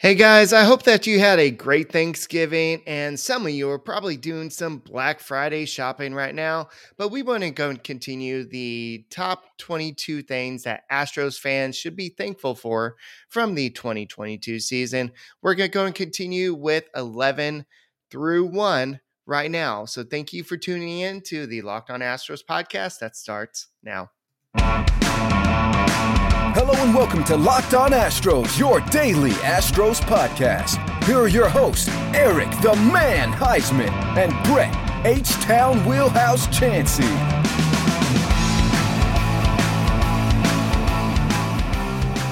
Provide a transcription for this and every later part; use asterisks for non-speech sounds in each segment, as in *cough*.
Hey guys, I hope that you had a great Thanksgiving and some of you are probably doing some Black Friday shopping right now. But we want to go and continue the top 22 things that Astros fans should be thankful for from the 2022 season. We're going to go and continue with 11 through 1 right now. So thank you for tuning in to the Locked On Astros podcast that starts now. Hello and welcome to Locked On Astros, your daily Astros podcast. Here are your hosts, Eric the Man Heisman and Brett H Town Wheelhouse Chansey.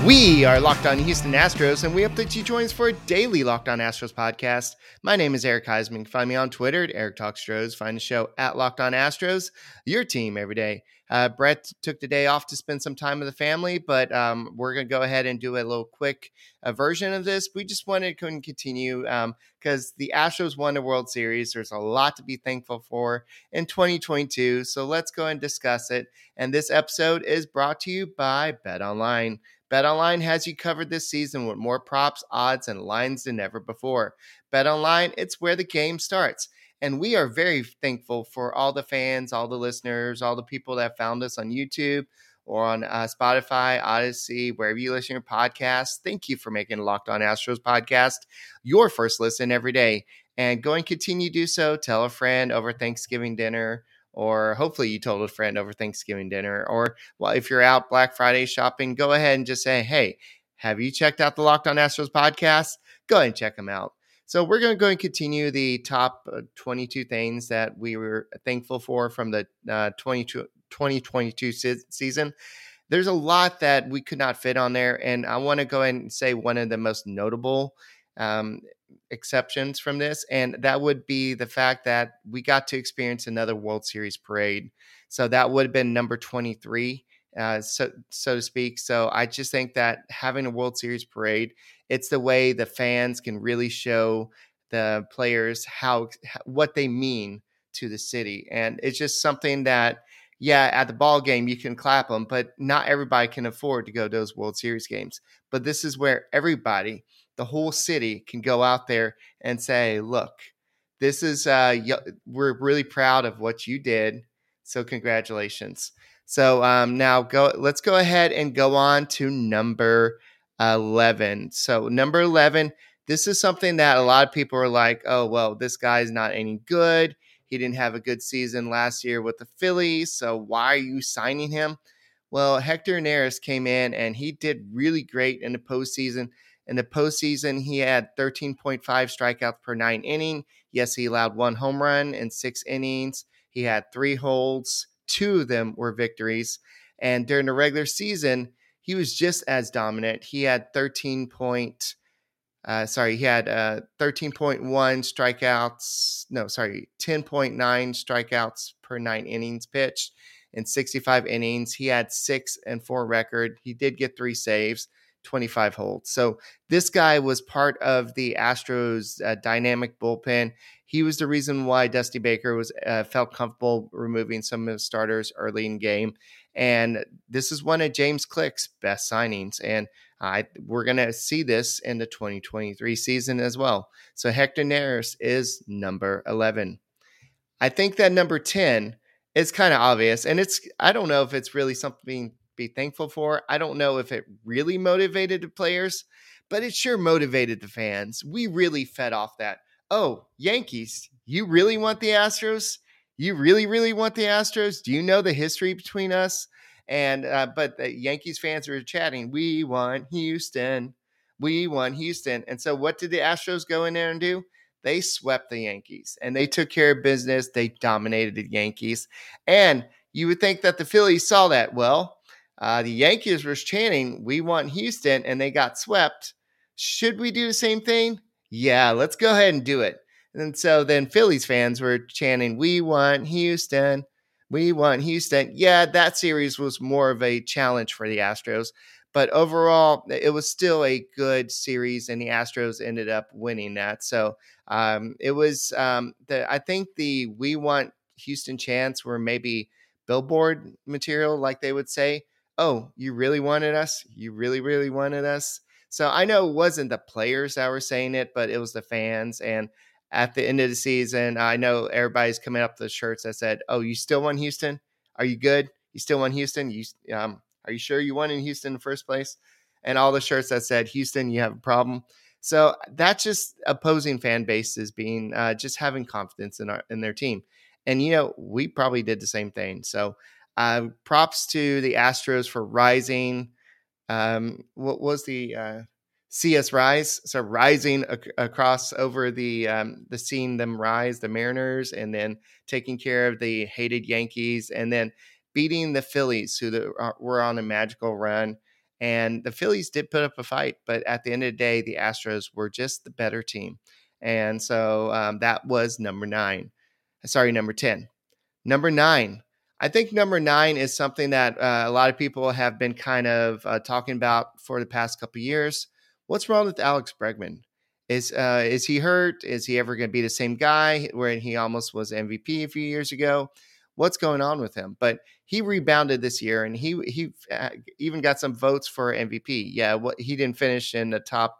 We are Locked On Houston Astros, and we that you join us for a daily Locked On Astros podcast. My name is Eric Heisman. Find me on Twitter at Eric Talk Stros. Find the show at Locked On Astros, your team every day. Uh, Brett took the day off to spend some time with the family, but um, we're going to go ahead and do a little quick uh, version of this. We just wanted to continue because um, the Astros won the World Series. There's a lot to be thankful for in 2022. So let's go and discuss it. And this episode is brought to you by Bet Online. BetOnline has you covered this season with more props, odds, and lines than ever before. BetOnline, it's where the game starts. And we are very thankful for all the fans, all the listeners, all the people that found us on YouTube or on uh, Spotify, Audacy, wherever you listen to your podcasts. Thank you for making Locked On Astros podcast your first listen every day. And go and continue to do so. Tell a friend over Thanksgiving dinner, or hopefully you told a friend over Thanksgiving dinner. Or well, if you're out Black Friday shopping, go ahead and just say, hey, have you checked out the Locked On Astros podcast? Go ahead and check them out. So we're going to go and continue the top uh, 22 things that we were thankful for from the uh, 2022 se- season. There's a lot that we could not fit on there, and I want to go ahead and say one of the most notable um, exceptions from this, and that would be the fact that we got to experience another World Series parade. So that would have been number 23 uh, so so to speak. So I just think that having a World Series parade, it's the way the fans can really show the players how what they mean to the city, and it's just something that. Yeah, at the ball game you can clap them, but not everybody can afford to go to those World Series games. But this is where everybody, the whole city, can go out there and say, "Look, this is uh, we're really proud of what you did. So congratulations." So um, now go. Let's go ahead and go on to number eleven. So number eleven. This is something that a lot of people are like, "Oh, well, this guy's not any good. He didn't have a good season last year with the Phillies. So why are you signing him?" Well, Hector Neris came in and he did really great in the postseason. In the postseason, he had 13.5 strikeouts per nine inning. Yes, he allowed one home run in six innings. He had three holds, Two of them were victories. And during the regular season, he was just as dominant. He had 13 point, uh, sorry, he had uh, 13.1 strikeouts. No, sorry, 10.9 strikeouts per nine innings pitched in 65 innings. He had six and four record. He did get three saves. 25 holds. So this guy was part of the Astros uh, dynamic bullpen. He was the reason why Dusty Baker was uh, felt comfortable removing some of his starters early in game. And this is one of James Click's best signings. And I, we're going to see this in the 2023 season as well. So Hector Neris is number 11. I think that number 10 is kind of obvious. And it's, I don't know if it's really something to be thankful for. I don't know if it really motivated the players, but it sure motivated the fans. We really fed off that. Oh, Yankees, you really want the Astros? You really, really want the Astros? Do you know the history between us? And uh, but the Yankees fans were chatting. We want Houston. We want Houston. And so, what did the Astros go in there and do? They swept the Yankees and they took care of business. They dominated the Yankees. And you would think that the Phillies saw that. Well, uh, the Yankees were chanting, We want Houston, and they got swept. Should we do the same thing? Yeah, let's go ahead and do it. And so then Phillies fans were chanting, We want Houston. We want Houston. Yeah, that series was more of a challenge for the Astros. But overall, it was still a good series, and the Astros ended up winning that. So um, it was, um, the, I think the We Want Houston chants were maybe billboard material, like they would say oh, you really wanted us? You really, really wanted us? So I know it wasn't the players that were saying it, but it was the fans. And at the end of the season, I know everybody's coming up the shirts that said, "Oh, you still won Houston? Are you good? You still won Houston? You um, are you sure you won in Houston in the first place?" And all the shirts that said, "Houston, you have a problem." So that's just opposing fan bases being uh, just having confidence in our in their team. And you know, we probably did the same thing. So uh, props to the Astros for rising. Um, what was the uh, see us rise? So rising ac- across over the um, the seeing them rise, the Mariners, and then taking care of the hated Yankees, and then beating the Phillies, who the, uh, were on a magical run. And the Phillies did put up a fight, but at the end of the day, the Astros were just the better team. And so um, that was number nine. Sorry, number 10. Number nine, I think number nine is something that uh, a lot of people have been kind of uh, talking about for the past couple years. What's wrong with Alex Bregman? Is uh, is he hurt? Is he ever going to be the same guy where he almost was MVP a few years ago? What's going on with him? But he rebounded this year, and he he uh, even got some votes for MVP. Yeah, what he didn't finish in the top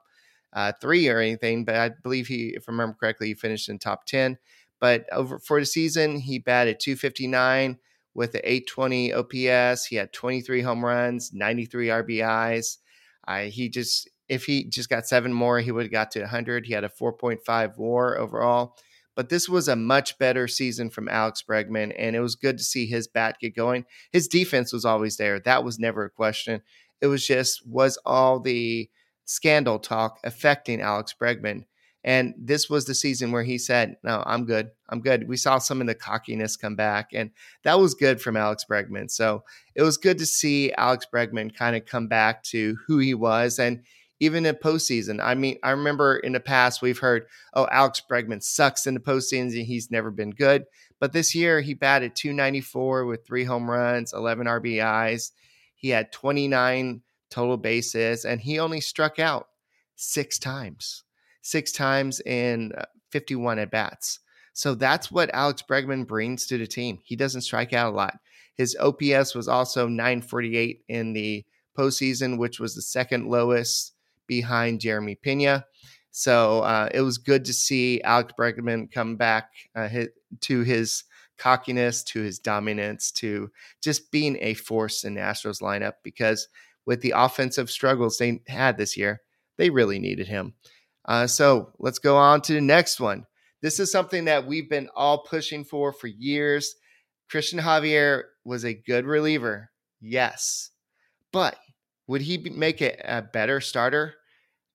uh, three or anything, but I believe he, if I remember correctly, he finished in top ten. But over for the season, he batted 259 with an 820 OPS. He had 23 home runs, 93 RBIs. Uh, he just if he just got seven more, he would have got to 100. He had a 4.5 WAR overall. But this was a much better season from Alex Bregman, and it was good to see his bat get going. His defense was always there. That was never a question. It was just was all the scandal talk affecting Alex Bregman. And this was the season where he said, No, I'm good. I'm good. We saw some of the cockiness come back, and that was good from Alex Bregman. So it was good to see Alex Bregman kind of come back to who he was. And even in postseason, I mean, I remember in the past we've heard, oh, Alex Bregman sucks in the postseason. He's never been good. But this year he batted 294 with three home runs, 11 RBIs. He had 29 total bases, and he only struck out six times six times in uh, 51 at bats. So that's what Alex Bregman brings to the team. He doesn't strike out a lot. His OPS was also 948 in the postseason, which was the second lowest behind Jeremy Pena. So uh, it was good to see Alex Bregman come back uh, to his cockiness, to his dominance, to just being a force in the Astros lineup because with the offensive struggles they had this year, they really needed him. Uh, so let's go on to the next one. This is something that we've been all pushing for for years. Christian Javier was a good reliever, yes, but would he make it a better starter?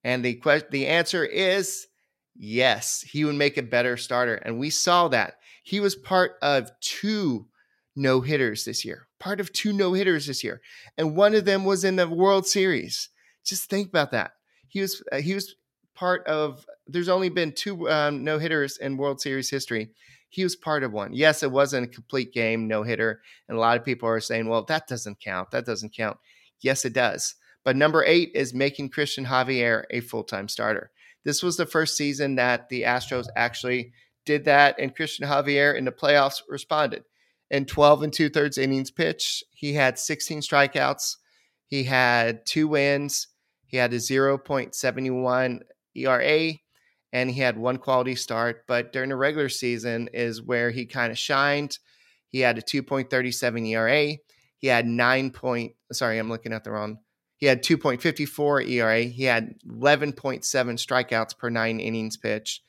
And the question, the answer is yes. He would make a better starter, and we saw that he was part of two no hitters this year. Part of two no hitters this year, and one of them was in the World Series. Just think about that. He was uh, he was part of. There's only been two um, no hitters in World Series history. He was part of one. Yes, it wasn't a complete game no hitter, and a lot of people are saying, "Well, that doesn't count. That doesn't count." Yes, it does. But number eight is making Christian Javier a full time starter. This was the first season that the Astros actually did that, and Christian Javier in the playoffs responded. In 12 and two thirds innings pitch, he had 16 strikeouts. He had two wins. He had a 0.71 ERA, and he had one quality start. But during the regular season is where he kind of shined. He had a 2.37 ERA. He had nine point. Sorry, I'm looking at the wrong. He had 2.54 ERA. He had 11.7 strikeouts per nine innings pitched,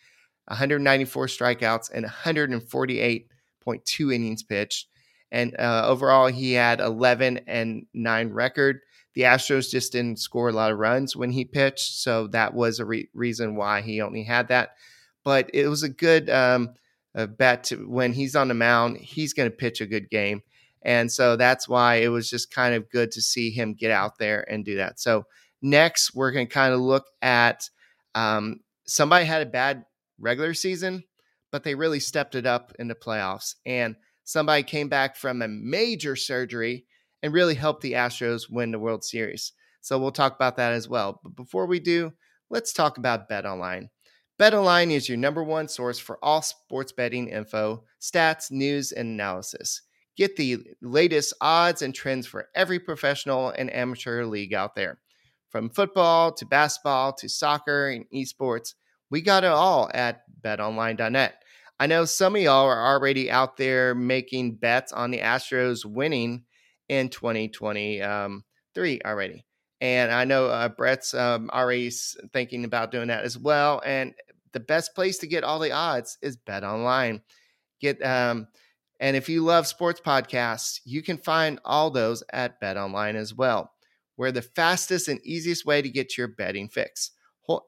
194 strikeouts, and 148.2 innings pitched. And uh, overall, he had 11 and nine record the Astros just didn't score a lot of runs when he pitched, so that was a re- reason why he only had that. But it was a good um, a bet to, when he's on the mound, he's going to pitch a good game, and so that's why it was just kind of good to see him get out there and do that. So next, we're going to kind of look at um, somebody had a bad regular season, but they really stepped it up in the playoffs, and somebody came back from a major surgery and really help the Astros win the World Series. So we'll talk about that as well. But before we do, let's talk about BetOnline. BetOnline is your number one source for all sports betting info, stats, news, and analysis. Get the latest odds and trends for every professional and amateur league out there. from football to basketball to soccer and esports. We got it all at betonline.net. I know some of y'all are already out there making bets on the Astros winning in 2023 um, already. And I know uh, Brett's um, already thinking about doing that as well. And the best place to get all the odds is Bet Online. Get um, and if you love sports podcasts, you can find all those at Bet Online as well. We're the fastest and easiest way to get your betting fix.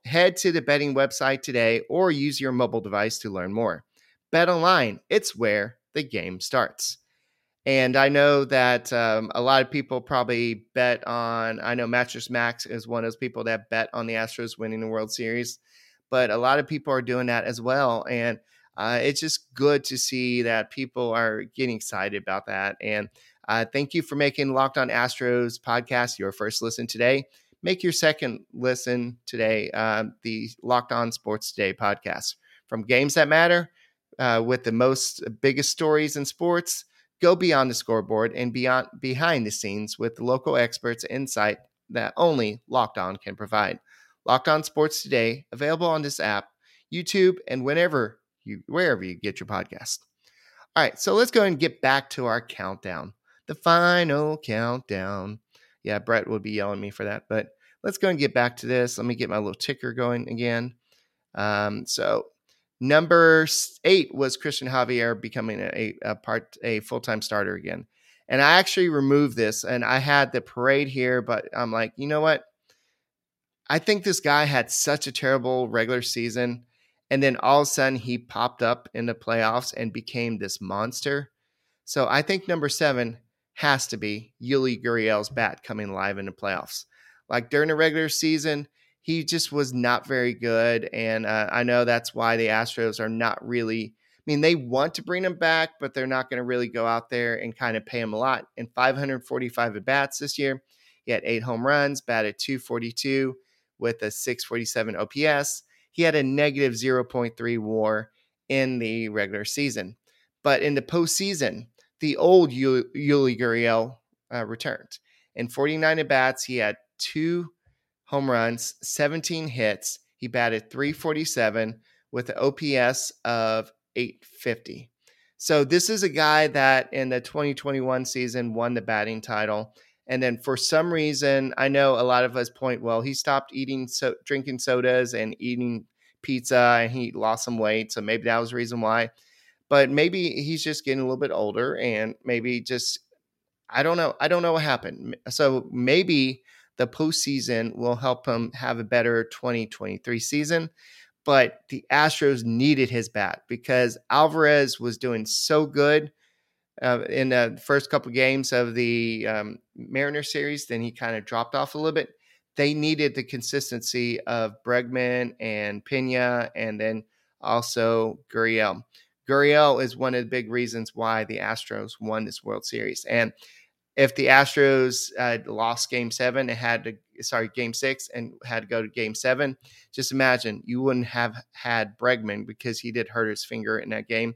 Head to the betting website today or use your mobile device to learn more. Bet Online, it's where the game starts. And I know that um, a lot of people probably bet on, I know Mattress Mack is one of those people that bet on the Astros winning the World Series, but a lot of people are doing that as well. And uh, it's just good to see that people are getting excited about that. And uh, thank you for making Locked On Astros podcast your first listen today. Make your second listen today, uh, the Locked On Sports Today podcast. From games that matter uh, with the most biggest stories in sports, go beyond the scoreboard and beyond behind the scenes with the local experts insight that only Locked On can provide. Locked On Sports Today, available on this app, YouTube, and whenever you wherever you get your podcast. All right, so let's go and get back to our countdown. The final countdown. Yeah, Brett would be yelling at me for that, but let's go and get back to this. Let me get my little ticker going again. Um, so number eight was Christian Javier becoming a, a part a full time starter again, and I actually removed this, and I had the parade here, but I'm like, you know what? I think this guy had such a terrible regular season and then all of a sudden, he popped up in the playoffs and became this monster. So I think number seven has to be Yuli Gurriel's bat coming live in the playoffs. Like during the regular season, he just was not very good. And uh, I know that's why the Astros are not really, I mean, they want to bring him back, but they're not going to really go out there and kind of pay him a lot. In 545 at bats this year, he had eight home runs, batted 242 with a 647 OPS he had a negative 0.3 war in the regular season. But in the postseason, the old Yuli Gurriel uh, returned. In 49 at bats, he had two home runs, 17 hits. He batted 347 with an OPS of 850. So this is a guy that in the 2021 season won the batting title. And then for some reason, I know a lot of us point, well, he stopped eating, so drinking sodas and eating pizza and he lost some weight. So maybe that was the reason why. But maybe he's just getting a little bit older and maybe just, I don't know. I don't know what happened. So maybe the postseason will help him have a better 2023 season. But the Astros needed his bat because Alvarez was doing so good uh, in the first couple games of the um, Mariner series. Then he kind of dropped off a little bit. They needed the consistency of Bregman and Pena, and then also Gurriel. Gurriel is one of the big reasons why the Astros won this World Series. And if the Astros uh, lost Game Seven and had to, sorry, Game Six and had to go to Game Seven, just imagine you wouldn't have had Bregman because he did hurt his finger in that game,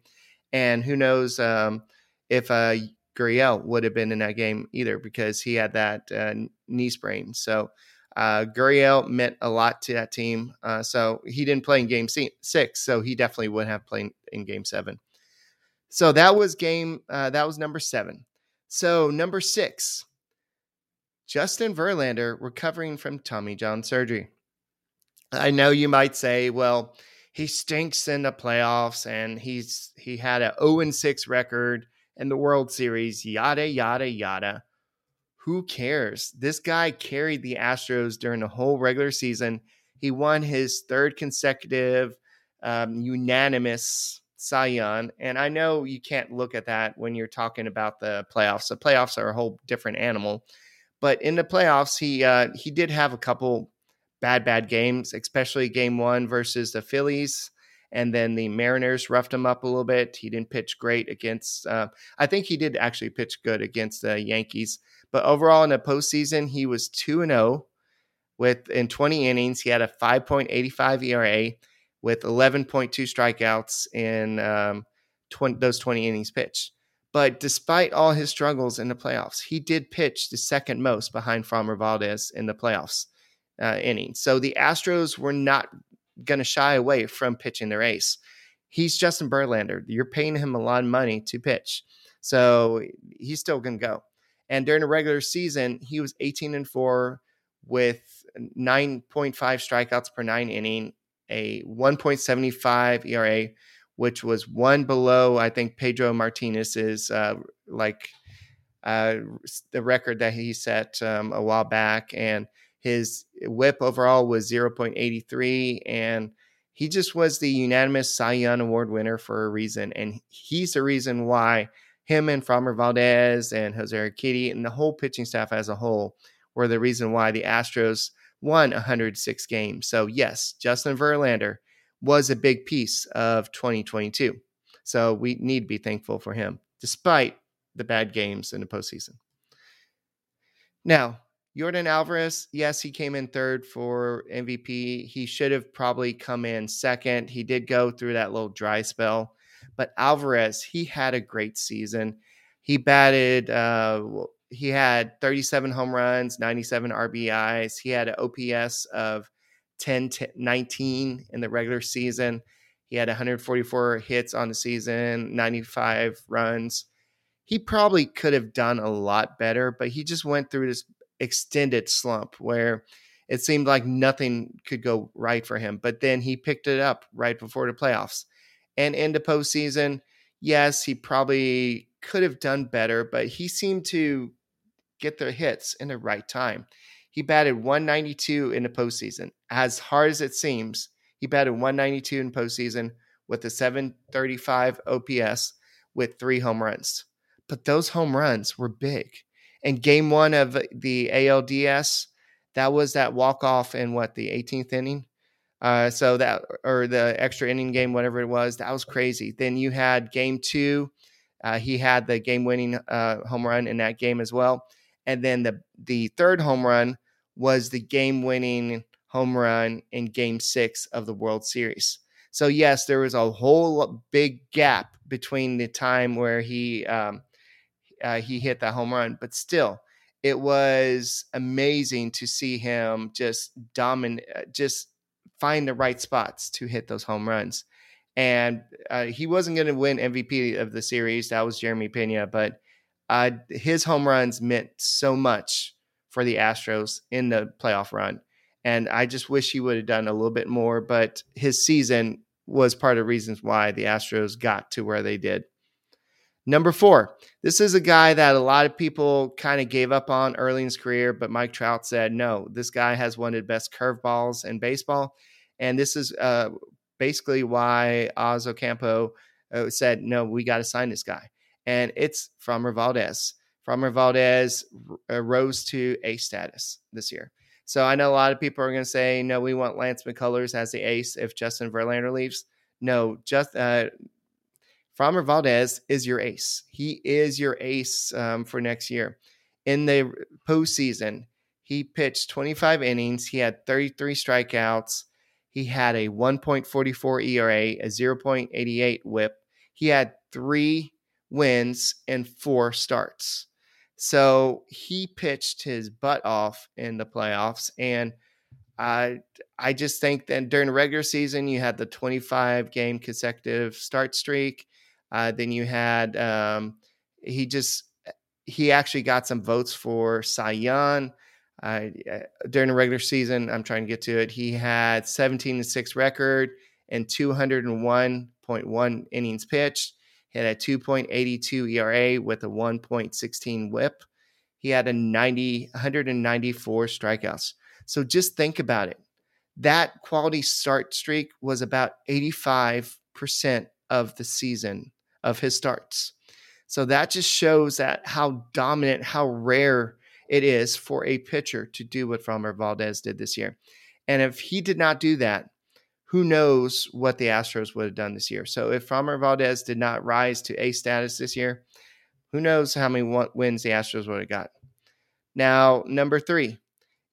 and who knows um, if uh, Gurriel would have been in that game either because he had that uh, knee sprain. So uh, Gurriel meant a lot to that team. Uh, so he didn't play in game six, so he definitely would have played in game seven. So that was game, uh, that was number seven. So number six, Justin Verlander recovering from Tommy John surgery. I know you might say, well, he stinks in the playoffs and he's he had a 0 6 record in the World Series, yada yada yada. Who cares? This guy carried the Astros during the whole regular season. He won his third consecutive um, unanimous Cy Young. And I know you can't look at that when you're talking about the playoffs. The playoffs are a whole different animal. But in the playoffs, he uh, he did have a couple bad bad games, especially game one versus the Phillies, and then the Mariners roughed him up a little bit. He didn't pitch great against. Uh, I think he did actually pitch good against the Yankees, but overall in the postseason, he was 2 and 0 with in 20 innings. He had a 5.85 ERA with 11.2 strikeouts in um, 20, those 20 innings pitched. But despite all his struggles in the playoffs, he did pitch the second most behind Framber Valdez in the playoffs. uh, innings. So the Astros were not going to shy away from pitching their ace. He's Justin Verlander. You're paying him a lot of money to pitch. So he's still going to go. And during the regular season, he was 18 and 4 with 9.5 strikeouts per nine inning, a 1.75 ERA, which was one below, I think, Pedro Martinez's uh, like uh, the record that he set um, a while back. And his whip overall was 0.83. And he just was the unanimous Cy Young Award winner for a reason. And he's the reason why him and Framber Valdez and Jose Urquidy and the whole pitching staff as a whole were the reason why the Astros won 106 games. So, yes, Justin Verlander was a big piece of 2022. So, we need to be thankful for him, despite the bad games in the postseason. Now, Yordan Alvarez, yes, he came in third for MVP. He should have probably come in second. He did go through that little dry spell, but Alvarez, he had a great season. He batted, uh, he had 37 home runs, 97 RBIs. He had an OPS of 10 19 in the regular season. He had 144 hits on the season, 95 runs. He probably could have done a lot better, but he just went through this extended slump where it seemed like nothing could go right for him. But then he picked it up right before the playoffs. And in the postseason, yes, he probably could have done better, but he seemed to get the hits in the right time. He batted 192 in the postseason. As hard as it seems, he batted 192 in postseason with a 735 OPS with three home runs. But those home runs were big. And game one of the ALDS, that was that walk off in what the 18th inning. Uh, so that or the extra inning game, whatever it was, that was crazy. Then you had game two. Uh, he had the game winning uh, home run in that game as well. And then the the third home run was the game winning home run in game six of the World Series. So yes, there was a whole big gap between the time where he um, uh, he hit that home run, but still, it was amazing to see him just dominate, uh, just find the right spots to hit those home runs. And uh, he wasn't going to win MVP of the series. That was Jeremy Pena, but uh, his home runs meant so much for the Astros in the playoff run. And I just wish he would have done a little bit more, but his season was part of reasons why the Astros got to where they did. Number four, this is a guy that a lot of people kind of gave up on early in his career, but Mike Trout said, no, this guy has one of the best curveballs in baseball. And this is uh, basically why Oz Ocampo uh, said, no, we got to sign this guy. And it's Framber Valdez. Framber Valdez uh, rose to ace status this year. So I know a lot of people are going to say, no, we want Lance McCullers as the ace if Justin Verlander leaves. No, just uh, Framber Valdez is your ace. He is your ace um, for next year. In the postseason, he pitched 25 innings. He had 33 strikeouts. He had a 1.44 ERA, a 0.88 whip. He had three wins and four starts. So he pitched his butt off in the playoffs. And I I just think that during the regular season, you had the 25 game consecutive start streak. Uh, then you had um, he just he actually got some votes for Cy Young uh, during the regular season. I'm trying to get to it. He had 17 and six record and 201.1 innings pitched. He had a 2.82 ERA with a 1.16 WHIP. He had a 90 194 strikeouts. So just think about it. That quality start streak was about 85% of the season of his starts. So that just shows that how dominant, how rare it is for a pitcher to do what Framber Valdez did this year. And if he did not do that, who knows what the Astros would have done this year. So if Framber Valdez did not rise to A status this year, who knows how many wins the Astros would have got. Now, number three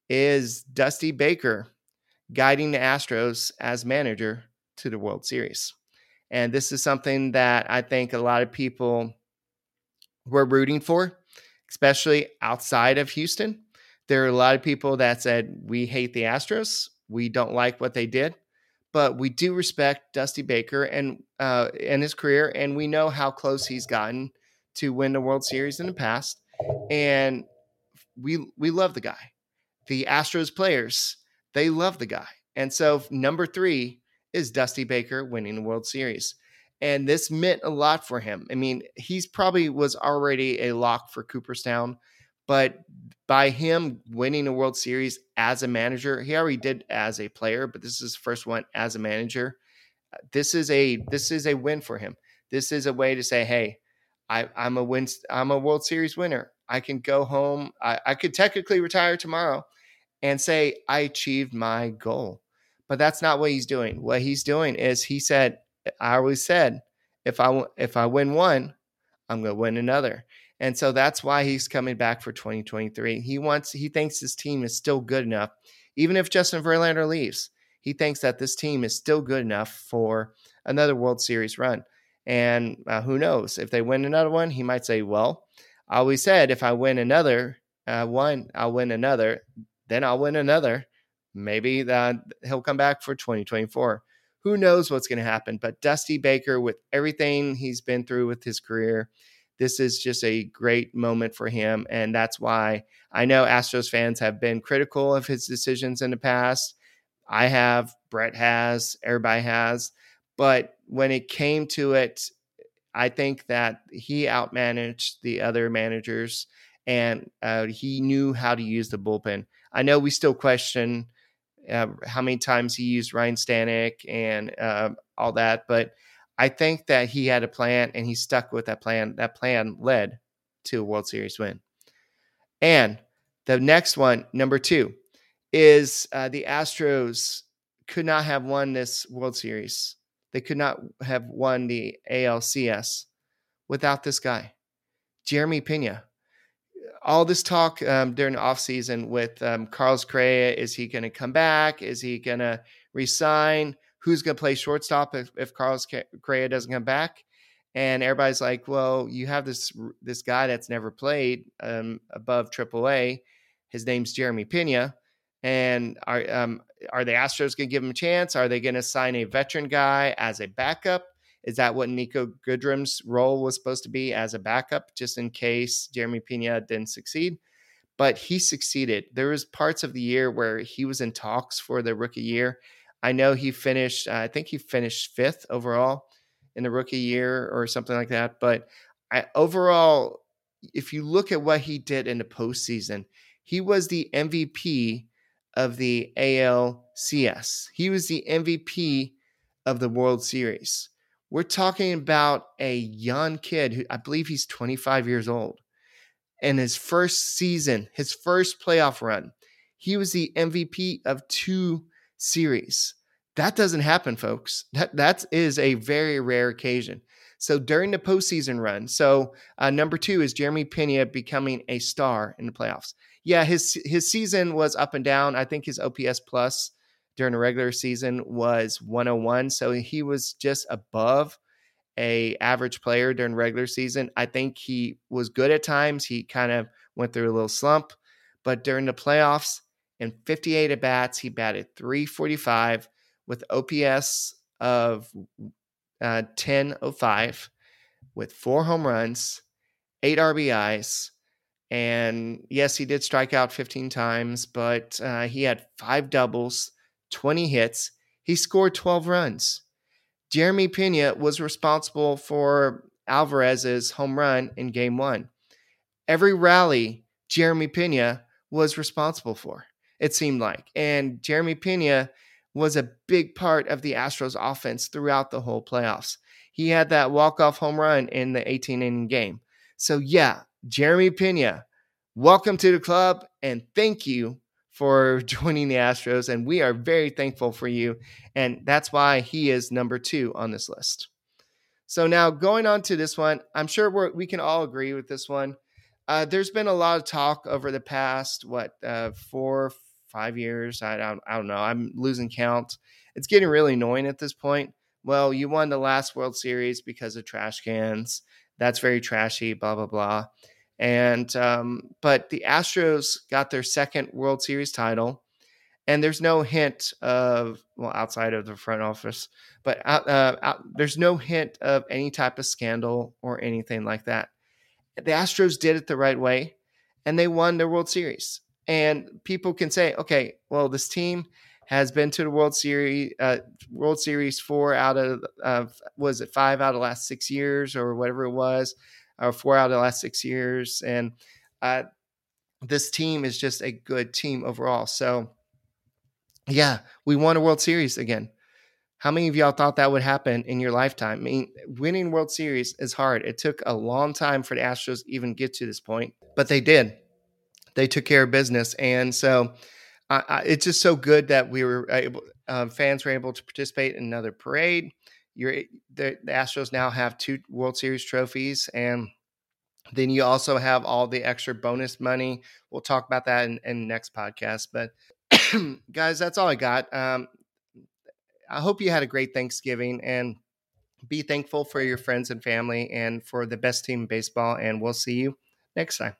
is Dusty Baker guiding the Astros as manager to the World Series. And this is something that I think a lot of people were rooting for, especially outside of Houston. There are a lot of people that said, we hate the Astros. We don't like what they did, but we do respect Dusty Baker and uh, and his career, and we know how close he's gotten to win the World Series in the past, and we we love the guy. The Astros players they love the guy, and so number three is Dusty Baker winning the World Series. And this meant a lot for him. I mean, he's probably was already a lock for Cooperstown, but by him winning a World Series as a manager, he already did as a player, but this is his first one as a manager. This is a this is a win for him. This is a way to say, hey, I, I'm a win. I'm a World Series winner. I can go home. I, I could technically retire tomorrow and say I achieved my goal. But that's not what he's doing. What he's doing is he said, I always said, if I if I win one, I'm going to win another. And so that's why he's coming back for 2023. He wants he thinks his team is still good enough even if Justin Verlander leaves. He thinks that this team is still good enough for another World Series run. And uh, who knows? If they win another one, he might say, "Well, I always said if I win another uh, one, I'll win another. Then I'll win another. Maybe that he'll come back for 2024. Who knows what's going to happen? But Dusty Baker, with everything he's been through with his career, this is just a great moment for him. And that's why I know Astros fans have been critical of his decisions in the past. I have, Brett has, everybody has. But when it came to it, I think that he outmanaged the other managers and uh, he knew how to use the bullpen. I know we still question uh, how many times he used Ryne Stanek and uh, all that, but I think that he had a plan and he stuck with that plan. That plan led to a World Series win. And the next one, number two, is uh, the Astros could not have won this World Series. They could not have won the ALCS without this guy, Jeremy Pena. All this talk um, during the offseason with um, Carlos Correa is he going to come back? Is he going to resign? who's going to play shortstop if, if Carlos Correa doesn't come back? And everybody's like, well, you have this this guy that's never played um, above AAA. His name's Jeremy Pena. And are um, are the Astros going to give him a chance? Are they going to sign a veteran guy as a backup? Is that what Niko Goodrum's role was supposed to be as a backup, just in case Jeremy Pena didn't succeed? But he succeeded. There was parts of the year where he was in talks for the rookie year, I know he finished, uh, I think he finished fifth overall in the rookie year or something like that. But I, overall, if you look at what he did in the postseason, he was the MVP of the ALCS. He was the MVP of the World Series. We're talking about a young kid who I believe he's 25 years old. And his first season, his first playoff run, he was the MVP of two series. That doesn't happen, folks. That that is a very rare occasion. So during the postseason run, so uh, number two is Jeremy Pena becoming a star in the playoffs. Yeah, his his season was up and down. I think his OPS plus during the regular season was 101, so he was just above a average player during regular season. I think he was good at times. He kind of went through a little slump, but during the playoffs, in 58 at bats, he batted 345 with OPS of uh, 1005 with four home runs, eight RBIs. And yes, he did strike out 15 times, but uh, he had five doubles, 20 hits. He scored 12 runs. Jeremy Pena was responsible for Alvarez's home run in game one. Every rally, Jeremy Pena was responsible for, it seemed like. And Jeremy Pena was a big part of the Astros offense throughout the whole playoffs. He had that walk-off home run in the 18 inning game. So yeah, Jeremy Pena, welcome to the club and thank you for *laughs* joining the Astros and we are very thankful for you and that's why he is number 2 on this list. So now going on to this one, I'm sure we can all agree with this one. Uh, there's been a lot of talk over the past what uh, four, five years. I don't, I don't know. I'm losing count. It's getting really annoying at this point. Well, you won the last World Series because of trash cans. That's very trashy, blah, blah, blah. And um, but the Astros got their second World Series title, and there's no hint of well outside of the front office, but out, uh, out, there's no hint of any type of scandal or anything like that. The Astros did it the right way, and they won the World Series. And people can say, okay, well, this team has been to the World Series, uh, World Series four out of uh, was it five out of the last six years or whatever it was, or four out of the last six years, and uh, this team is just a good team overall. So, yeah, we won a World Series again. How many of y'all thought that would happen in your lifetime? I mean, winning World Series is hard. It took a long time for the Astros even get to this point, but they did. They took care of business, and so uh, it's just so good that we were able, uh, fans were able to participate in another parade. You're the, the Astros now have two World Series trophies, and then you also have all the extra bonus money. We'll talk about that in, in next podcast. But *clears throat* guys, that's all I got. Um, I hope you had a great Thanksgiving and be thankful for your friends and family and for the best team in baseball. And we'll see you next time.